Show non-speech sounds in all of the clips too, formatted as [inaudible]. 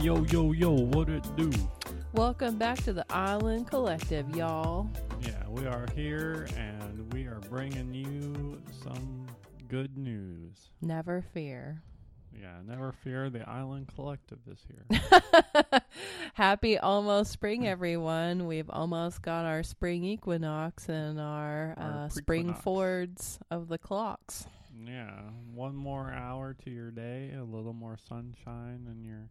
Yo, yo, yo, what it do? Welcome back to the Island Collective, y'all. Yeah, we are here and we are bringing you some good news. Never fear. Yeah, never fear, the Island Collective is here. [laughs] Happy almost spring, everyone. We've almost got our spring equinox and our, Our uh, spring fords of the clocks. yeah, one more hour to your day, a little more sunshine in your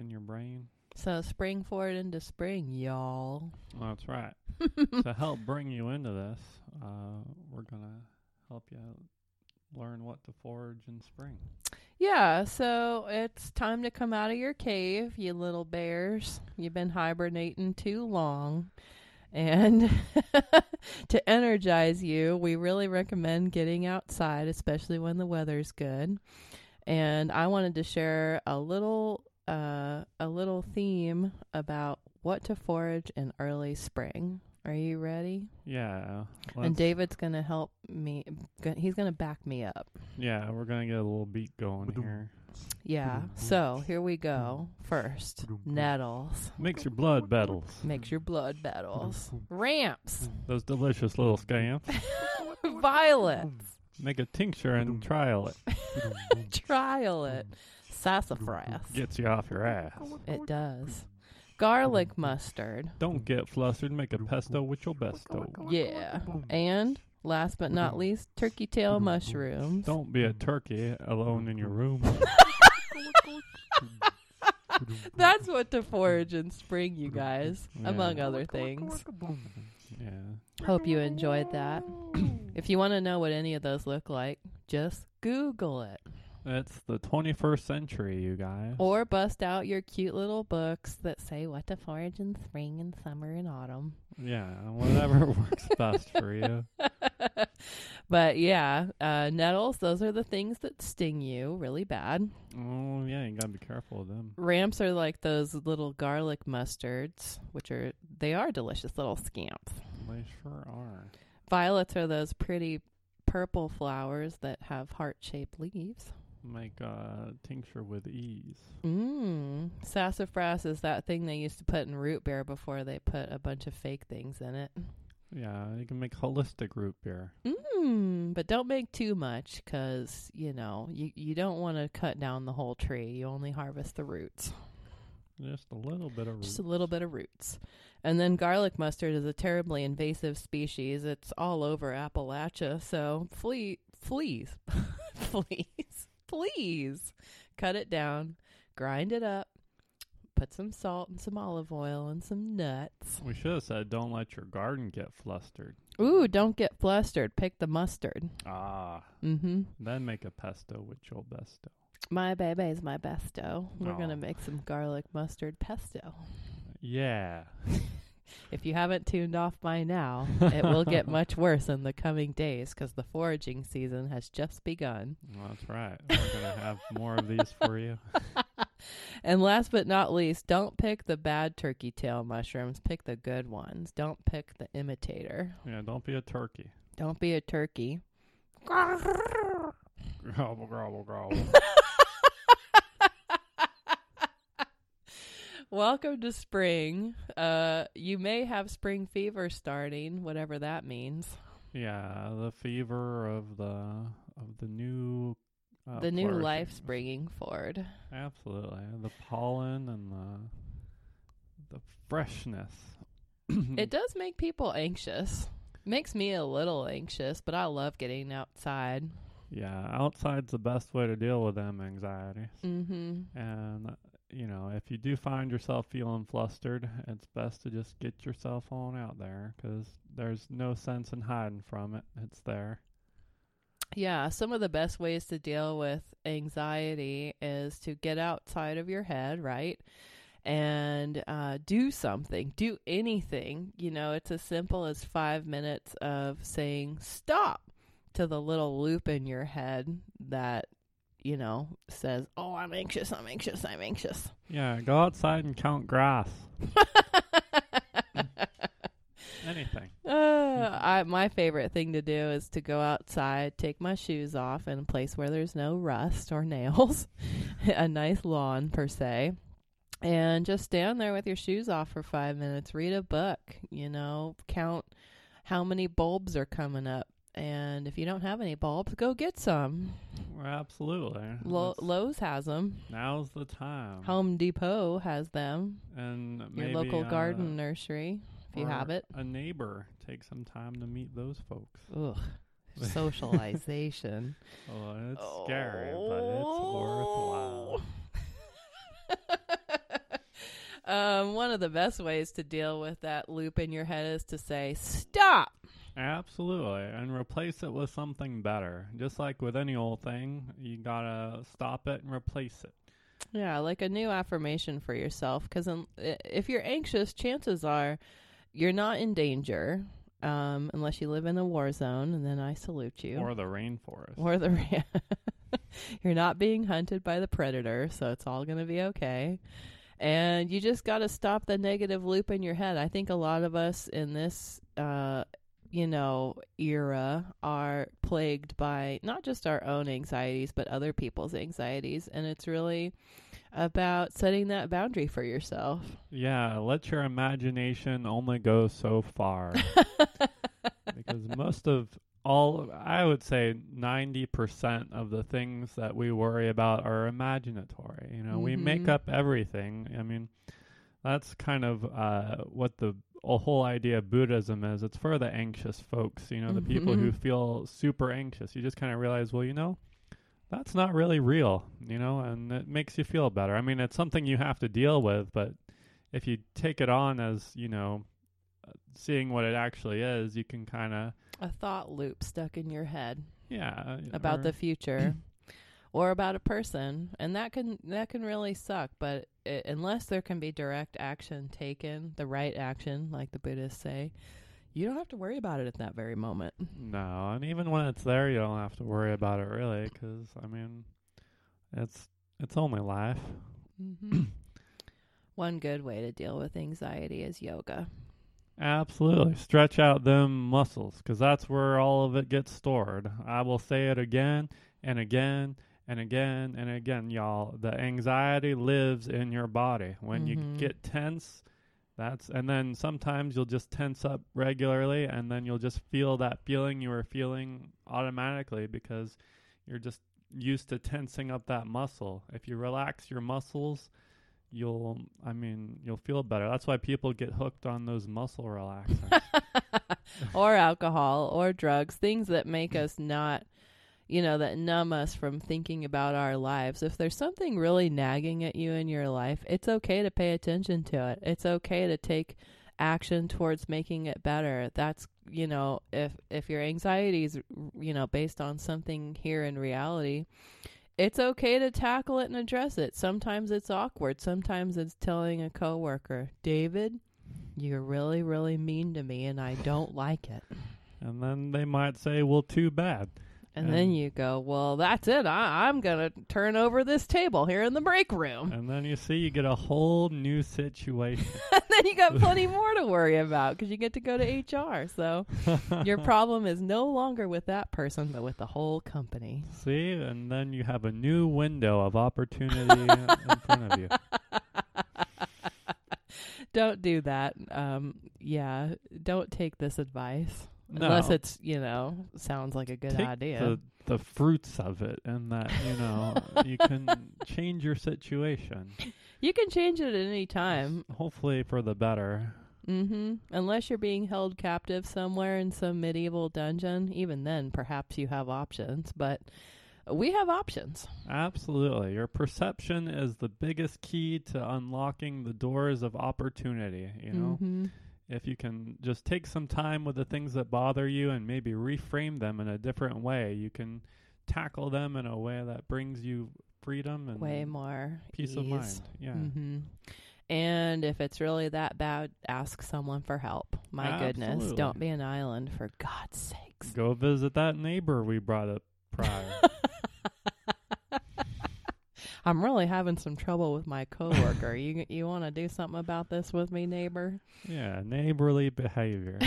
in your brain. So spring forward into spring, y'all. That's right. [laughs] to help bring you into this, uh, we're gonna help you learn what to forage in spring. Yeah, so it's time to come out of your cave, you little bears. You've been hibernating too long. And [laughs] to energize you, we really recommend getting outside, especially when the weather's good. And I wanted to share a little uh, a little theme about what to forage in early spring. Are you ready? Yeah. and David's going to help me. He's going to back me up. Yeah, we're gonna get a little beat going here. Yeah. So here we go. First, nettles Makes your blood battles. makes your blood battles. Ramps, Those delicious little scamps. [laughs] violets, Make a tincture and trial it. [laughs] trial it, sassafras. Gets you off your ass. It does. Garlic mustard. Don't get flustered. Make a pesto with your besto. Yeah. And last but not mm. least, turkey tail mm. mushrooms. Don't be a turkey alone in your room. [laughs] That's what to forage in spring, you guys, among other things. Yeah. Hope you enjoyed that. [clears throat] if you want to know what any of those look like, just Google it. It's the 21st century, you guys. Or bust out your cute little books that say what to forage in spring and summer and autumn. Yeah, whatever [laughs] works best for you. [laughs] But yeah, uh, nettles, those are the things that sting you really bad. Oh, yeah, you gotta be careful of them. Ramps are like those little garlic mustards, which are, they are delicious little scamps. They sure are. Violets are those pretty purple flowers that have heart shaped leaves. Make a tincture with ease. Mmm. Sassafras is that thing they used to put in root beer before they put a bunch of fake things in it. Yeah, you can make holistic root beer. Mmm. But don't make too much because, you know, you, you don't want to cut down the whole tree. You only harvest the roots, Just a little bit of root. just a little bit of roots. And then garlic mustard is a terribly invasive species. It's all over Appalachia. So flee, fleas, [laughs] fleas, please cut it down, grind it up, put some salt and some olive oil and some nuts. We should have said don't let your garden get flustered. Ooh, don't get flustered. Pick the mustard. Ah, Mm-hmm. then make a pesto with your besto. My baby's my besto. We're Aw. gonna make some garlic mustard pesto. Yeah. [laughs] If you haven't tuned off by now, it will get [laughs] much worse in the coming days because the foraging season has just begun. That's right. We're gonna have more of these for you. [laughs] And last but not least, don't pick the bad turkey tail mushrooms. Pick the good ones. Don't pick the imitator. Yeah, don't be a turkey. Don't be a turkey. Gobble, gobble, gobble. Welcome to spring. Uh, you may have spring fever starting, whatever that means. yeah, the fever of the of the new uh, the new flourishing. life springing forward. Absolutely, the pollen and the the freshness. [clears throat] It does make people anxious. Makes me a little anxious, but I love getting outside. Yeah, outside's the best way to deal with them anxieties. Mm-hmm. And, you know, if you do find yourself feeling flustered, it's best to just get yourself on out there 'cause there's no sense in hiding from it. It's there. Yeah, some of the best ways to deal with anxiety is to get outside of your head, right? And uh, do something, do anything. You know, it's as simple as five minutes of saying stop to the little loop in your head that, you know, says, Oh, I'm anxious, I'm anxious, I'm anxious. Yeah, go outside and count grass. [laughs] Anything. Uh, I, my favorite thing to do is to go outside, take my shoes off in a place where there's no rust or nails, [laughs] a nice lawn per se, and just stand there with your shoes off for five minutes. Read a book. You know, count how many bulbs are coming up. And if you don't have any bulbs, go get some. Absolutely. Lo- That's- Lowe's has them. now's the time. Home Depot has them. and Your local uh, garden nursery, if you or have it. A neighbor take some time to meet those folks. Ugh. [laughs] Socialization. Oh, it's scary, but it's worthwhile. [laughs] um, one of the best ways to deal with that loop in your head is to say, stop. Absolutely, and replace it with something better. Just like with any old thing, you gotta stop it and replace it. Yeah, like a new affirmation for yourself. Because if you're anxious, chances are you're not in danger, um, unless you live in a war zone, and then I salute you. Or the rainforest. or the [laughs] you're not being hunted by the predator, so it's all going to be okay. And you just got to stop the negative loop in your head. I think a lot of us in this uh you know era are plagued by not just our own anxieties but other people's anxieties and it's really about setting that boundary for yourself. yeah, let your imagination only go so far. [laughs] because most of all, I would say 90% of the things that we worry about are imaginatory. You know, we make Mhm. up everything. I mean, that's kind of uh, what the a whole idea of Buddhism is. It's for the anxious folks, you know, the people who Mhm. feel super anxious. You just kind of realize, well, you know, that's not really real, you know, and it makes you feel better. I mean, it's something you have to deal with, but if you take it on as, you know, uh, seeing what it actually is, you can kind of, A thought loop stuck in your head. yeah, about or- the future [clears throat] or about a person and that can that can really suck but i unless there can be direct action taken the right action like the buddhists say you don't have to worry about it at that very moment No, and even when it's there, you don't have to worry about it really, because I mean, it's it's only life. hmm [clears throat] one good way to deal with anxiety is yoga Absolutely, stretch out them muscles, because that's where all of it gets stored. I will say it again and again and again and again, y'all. The anxiety lives in your body. When you Mhm. get tense, that's and then sometimes you'll just tense up regularly, and then you'll just feel that feeling you were feeling automatically because you're just used to tensing up that muscle. If you relax your muscles, you'll I mean, you'll feel better. That's why people get hooked on those muscle relaxers. [laughs] or alcohol or drugs things that make us not you know that numb us from thinking about our lives. If there's something really nagging at you in your life it's okay to pay attention to it. It's okay to take action towards making it better. That's you know if if your anxiety is you know based on something here in reality it's okay to tackle it and address it. Sometimes it's awkward. Sometimes it's telling a coworker david you're really, really mean to me, and I don't like it. and then they might say, "Well, too bad." And then you go, well, that's it. I, I'm going to turn over this table here in the break room. And then you see you get a whole new situation. [laughs] and then you got plenty more to worry about because you get to go to HR. So [laughs] your problem is no longer with that person, but with the whole company. see, and then you have a new window of opportunity in front of you. [laughs] Don't do that. Um, yeah, don't take this advice. No. Unless it's, you know, sounds like a good Take idea. the the fruits of it, and that you know [laughs] you can change your situation. you can change it at any time. Hopefully for the better. Mm-hmm. Unless you're being held captive somewhere in some medieval dungeon, even then, perhaps you have options. But we have options. Absolutely, your perception is the biggest key to unlocking the doors of opportunity. You know. hmm if you can just take some time with the things that bother you and maybe reframe them in a different way, you can tackle them in a way that brings you freedom and way more peace of mind. Yeah. hmm And if it's really that bad, ask someone for help. My goodness, don't be an island for God's sakes. Go visit that neighbor we brought up prior. [laughs] I'm really having some trouble with my coworker. you you want to do something about this with me, neighbor? yeah, neighborly behavior.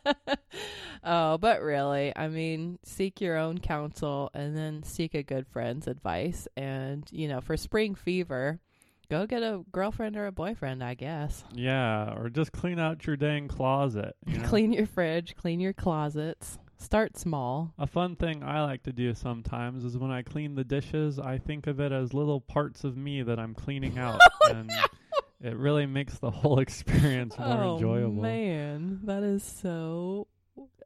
[laughs] oh, but really, I mean, seek your own counsel and then seek a good friend's advice. And, you know, for spring fever, Go get a girlfriend or a boyfriend, I guess. Yeah, or just clean out your dang closet. You [laughs] know? Clean your fridge, clean your closets. Start small. A fun thing I like to do sometimes is when I clean the dishes, I think of it as little parts of me that I'm cleaning [laughs] out. Oh, and it really makes the [laughs] whole experience more oh, enjoyable. man. That is so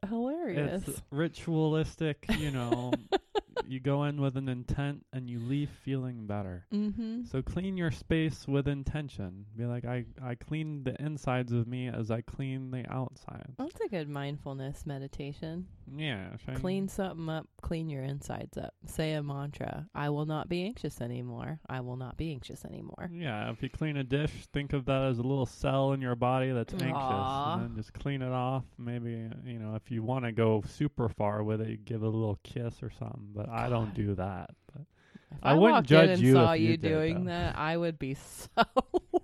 hilarious. It's ritualistic, you know. [laughs] you go in with an intent and you leave feeling better. mm-hmm. So clean your space with intention. Be like, I, I clean the insides of me as I clean the outside. That's a good mindfulness meditation. Yeah. Clean something up, clean your insides up. Say a mantra. I will not be anxious anymore. I will not be anxious anymore. Yeah, if you clean a dish, think of that as a little cell in your body that's anxious, Aw. and then just clean it off. Maybe you know, if you want to go super far with it, you give it a little kiss or something. But I don't God. do that. But If I I, wouldn't judge in and you saw if you you did, doing though. that, I would be [laughs] so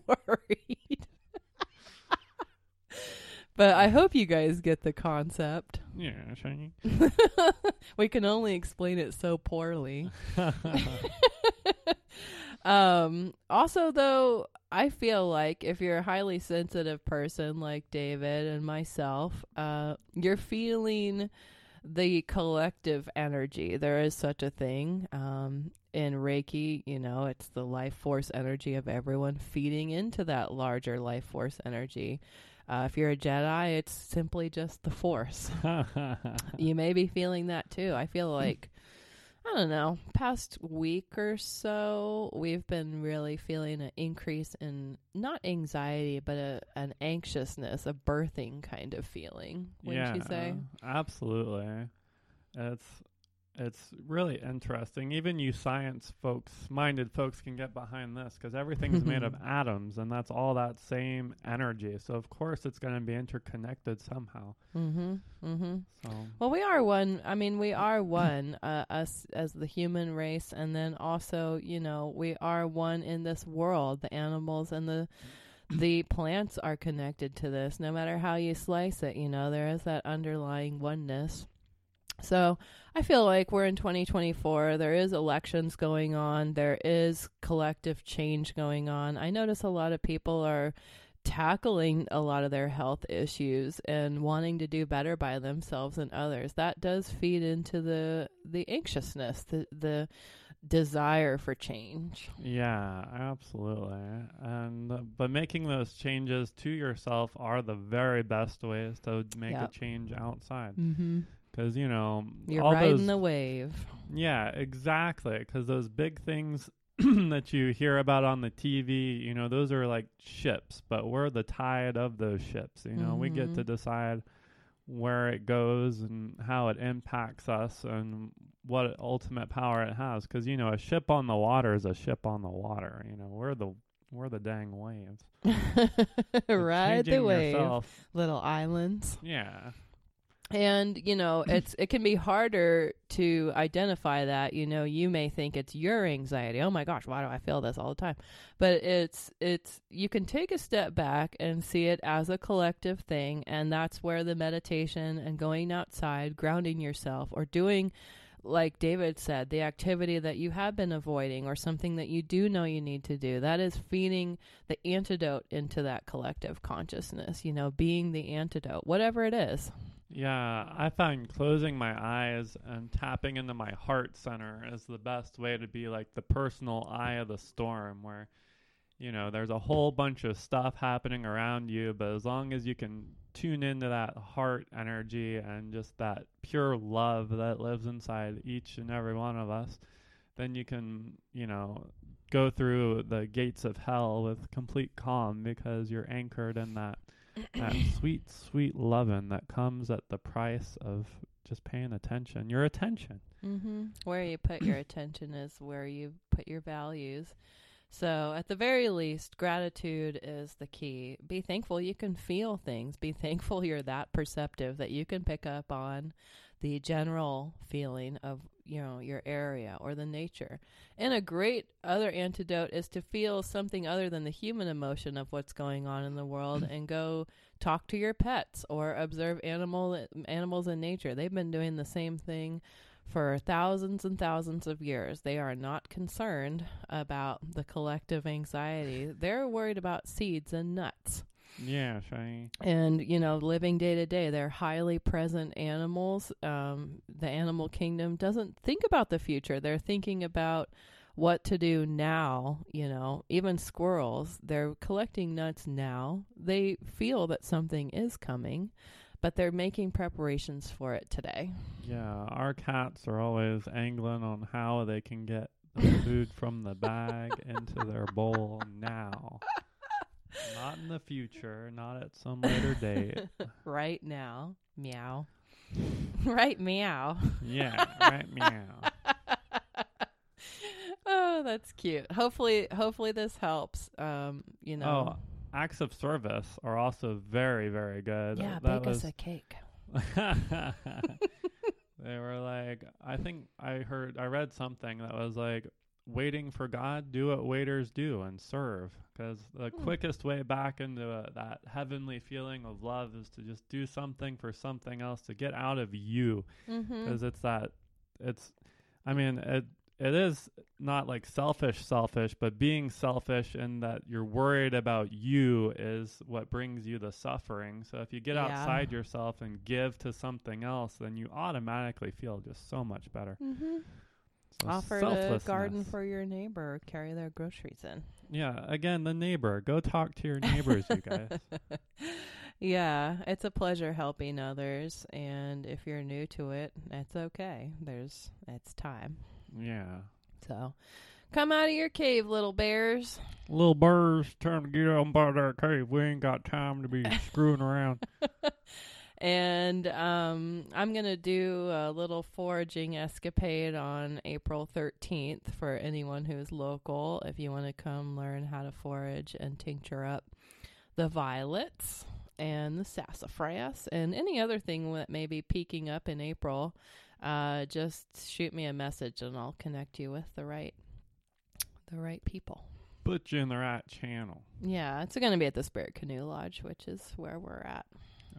worried. but I hope you guys get the concept. yeah, shiny. [laughs] we can only explain it so poorly. [laughs] um also though I feel like if you're a highly sensitive person like David and myself, uh you're feeling the collective energy. There is such a thing. Um in Reiki, you know, it's the life force energy of everyone feeding into that larger life force energy. Uh, if you're a Jedi, it's simply just the force [laughs] you may be feeling that too. I feel [clears throat] like I don't know, past week or so, we've been really feeling an increase in not anxiety, but a, an anxiousness, a birthing kind of feeling. Wouldn't yeah, you say? absolutely. It's it's really interesting. Even you science folks, minded folks, can get behind this because everything's made of [laughs] atoms, and that's all that same energy. So of course it's going to be interconnected somehow. Mm-hmm. Mm-hmm. So Well, we are one. I mean, we are one, uh, us as the human race, and then also, you know, we are one in this world. The animals and the the plants are connected to this. No matter how you slice it, you know, there is that underlying oneness. So I feel like we're in 2024. There is elections going on. There is collective change going on. I notice a lot of people are tackling a lot of their health issues and wanting to do better by themselves and others. That does feed into the the anxiousness, the the desire for change. Yeah, absolutely. And but making those changes to yourself are the very best ways to make Yep. a change outside. Mm-hmm. Because you know You're riding those, the wave. yeah, exactly. Because those big things [clears throat] that you hear about on the TV, you know, those are like ships, but we're the tide of those ships. You know, we get to Mhm. decide where it goes and how it impacts us and what ultimate power it has. Because you know, a ship on the water is a ship on the water. You know, we're the we're the dang waves. [laughs] Ride the wave. yourself- Little islands. yeah. And you know, [clears throat] it's it can be harder to identify that. You know, you may think it's your anxiety. Oh my gosh, why do I feel this all the time? But it's it's you can take a step back and see it as a collective thing, and that's where the meditation and going outside, grounding yourself, or doing like David said, the activity that you have been avoiding or something that you do know you need to do, that is feeding the antidote into that collective consciousness, you know, being the antidote, whatever it is. Yeah, I find closing my eyes and tapping into my heart center is the best way to be like the personal eye of the storm where you know, there's a whole bunch of stuff happening around you, but as long as you can tune into that heart energy and just that pure love that lives inside each and every one of us, then you can, you know, go through the gates of hell with complete calm because you're anchored in that that [clears throat] sweet, sweet loving that comes at the price of just paying attention. Your attention. Mm-hmm. Where you put your attention is where you put your values. So, at the very least, gratitude is the key. Be thankful you can feel things. Be thankful you're that perceptive that you can pick up on the general feeling of, you know, your area or the nature. And a great other antidote is to feel something other than the human emotion of what's going on in the world [clears throat] and go talk to your pets or observe animal animals in nature. They've been doing the same thing for thousands and thousands of years. They are not concerned about the collective anxiety. They're worried about seeds and nuts. Yeah, Shane. And, you know, living day to day, they're highly present animals. Um, the animal kingdom doesn't think about the future, they're thinking about what to do now. You know, even squirrels, they're collecting nuts now. They feel that something is coming, but they're making preparations for it today. Yeah, our cats are always angling on how they can get [laughs] the food from the bag into their bowl now. Not in the future, not at some later date. [laughs] right now, meow. [laughs] right, meow. Yeah, right meow. oh, that's cute. Hopefully, hopefully this helps. Um, you know. Oh, acts of service are also very, very good. yeah, that bake was us a cake. [laughs] they were like, I think I heard, I read something that was like, waiting for God, do what waiters do and serve. Because the Hmm. quickest way back into uh, that heavenly feeling of love is to just do something for something else to get out of you. Mm-hmm. Because it's that, it's, I mean, it, it is not like selfish, selfish, but being selfish and that you're worried about you is what brings you the suffering. So if you get Yeah. outside yourself and give to something else, then you automatically feel just so much better. Mm-hmm. So Offer the garden for your neighbor. Carry their groceries in. Yeah, again, the neighbor. Go talk to your neighbors, you guys. [laughs] yeah, it's a pleasure helping others, and if you're new to it, it's okay. There's it's time. Yeah. So, come out of your cave, little bears. Little birds time to get on by that cave. We ain't got time to be [laughs] screwing around. [laughs] And um, I'm going to do a little foraging escapade on April 13th for anyone who's local. If you want to come learn how to forage and tincture up the violets and the sassafras and any other thing that may be peeking up in April, uh, just shoot me a message and I'll connect you with the right the right people. Put you in the right channel. Yeah, it's going to be at the Spirit Canoe Lodge, which is where we're at.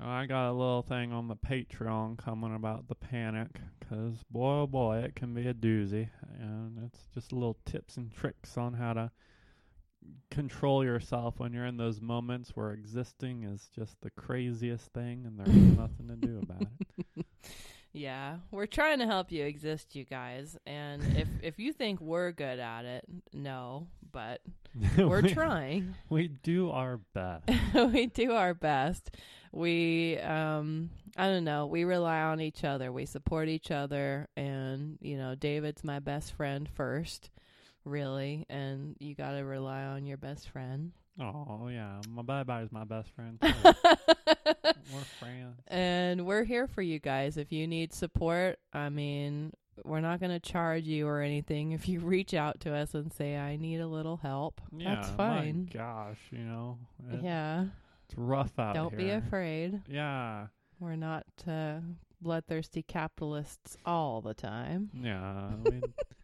Oh, I got a little thing on the Patreon coming about the panic, 'cause boy, oh boy, it can be a doozy. And it's just little tips and tricks on how to control yourself when you're in those moments where existing is just the craziest thing and there's [laughs] nothing to do about it. [laughs] Yeah, we're trying to help you exist, you guys. And if [laughs] if you think we're good at it, no, but [laughs] we're we, trying. we do our best. [laughs] we do our best. We um I don't know, we rely on each other. We support each other and, you know, David's my best friend first, really, and you got to rely on your best friend. Oh yeah, my bye bye is my best friend. [laughs] We're friends. and we're here for you guys if you need support. I mean, we're not going to charge you or anything if you [laughs] reach out to us and say I need a little help. Yeah, That's fine. My gosh, you know, it- Yeah. it's rough out there. Don't be afraid. Yeah, We're not uh, bloodthirsty capitalists all the time. yeah. we, we [laughs]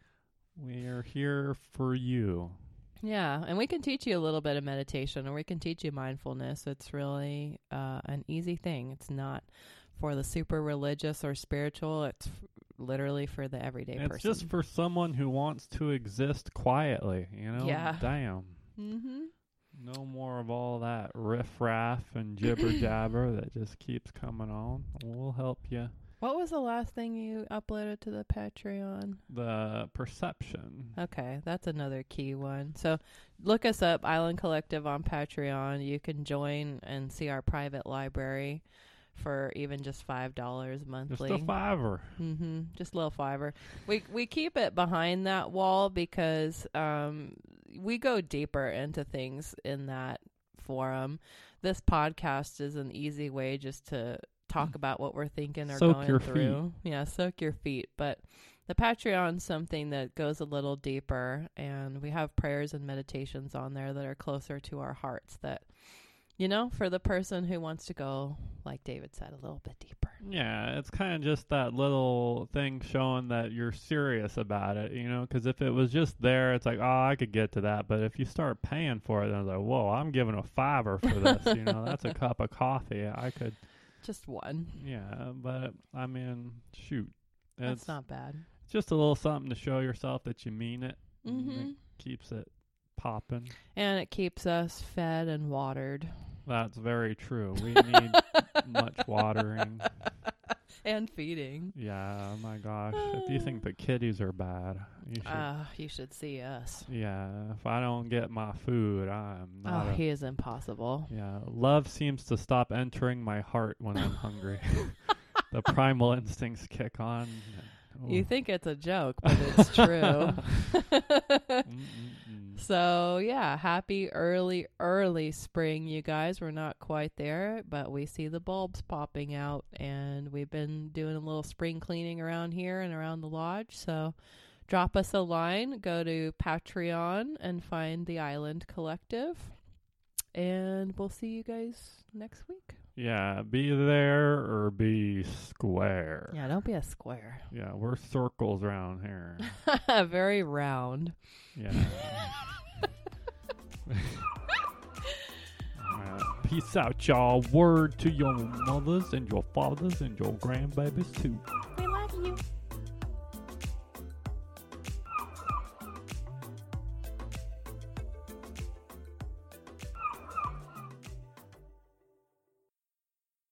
are here for you. Yeah, and we can teach you a little bit of meditation or we can teach you mindfulness. It's really uh, an easy thing. It's not for the super religious or spiritual. It's f- literally for the everyday it's person. It's just for someone who wants to exist quietly. You know. Yeah. Damn. mm-hmm. No more of all that riff raff and jibber jabber [laughs] that just keeps coming on. We'll help you. What was the last thing you uploaded to the Patreon? The perception. Okay, that's another key one. So look us up, Island Collective on Patreon. You can join and see our private library for even just five dollars monthly. Just a fiver. Mm-hmm. Just a little fiver. We we keep it behind that wall because um we go deeper into things in that forum. This podcast is an easy way just to talk about what we're thinking or. Soak going your through. Yeah, soak your feet. But the Patreon's something that goes a little deeper and we have prayers and meditations on there that are closer to our hearts that you know, for the person who wants to go, like David said, a little bit deeper. Yeah, it's kind of just that little thing showing that you're serious about it, you know? Because if it was just there, it's like, oh, I could get to that. But if you start paying for it, then it's like, whoa, I'm giving a fiver for this. you know, that's a [laughs] cup of coffee. I could, Just one. yeah. But I mean, shoot, That's It's not bad. just a little something to show yourself that you mean it. and hmm It keeps it popping. And it keeps us fed and watered. That's very true. We [laughs] need much watering. And feeding. Yeah, oh my gosh. If you think [sighs] the kitties are bad, you should. Ah, you should see us. yeah, if I don't get my food, I'm not. Oh, a, he is impossible. yeah, love seems to stop entering my heart when I'm hungry. [laughs] the primal instincts kick on. and- You think it's a joke, but it's true. [laughs] So, yeah, happy early, early spring, you guys. We're not quite there, but we see the bulbs popping out, and we've been doing a little spring cleaning around here and around the lodge. So, drop us a line, go to Patreon, and find the Island Collective. And we'll see you guys next week. Yeah, be there or be square. Yeah, don't be a square. Yeah, we're circles around here. [laughs] Very round. Yeah. [laughs] Peace out, y'all. Word to your mothers and your fathers and your grandbabies, too. Thank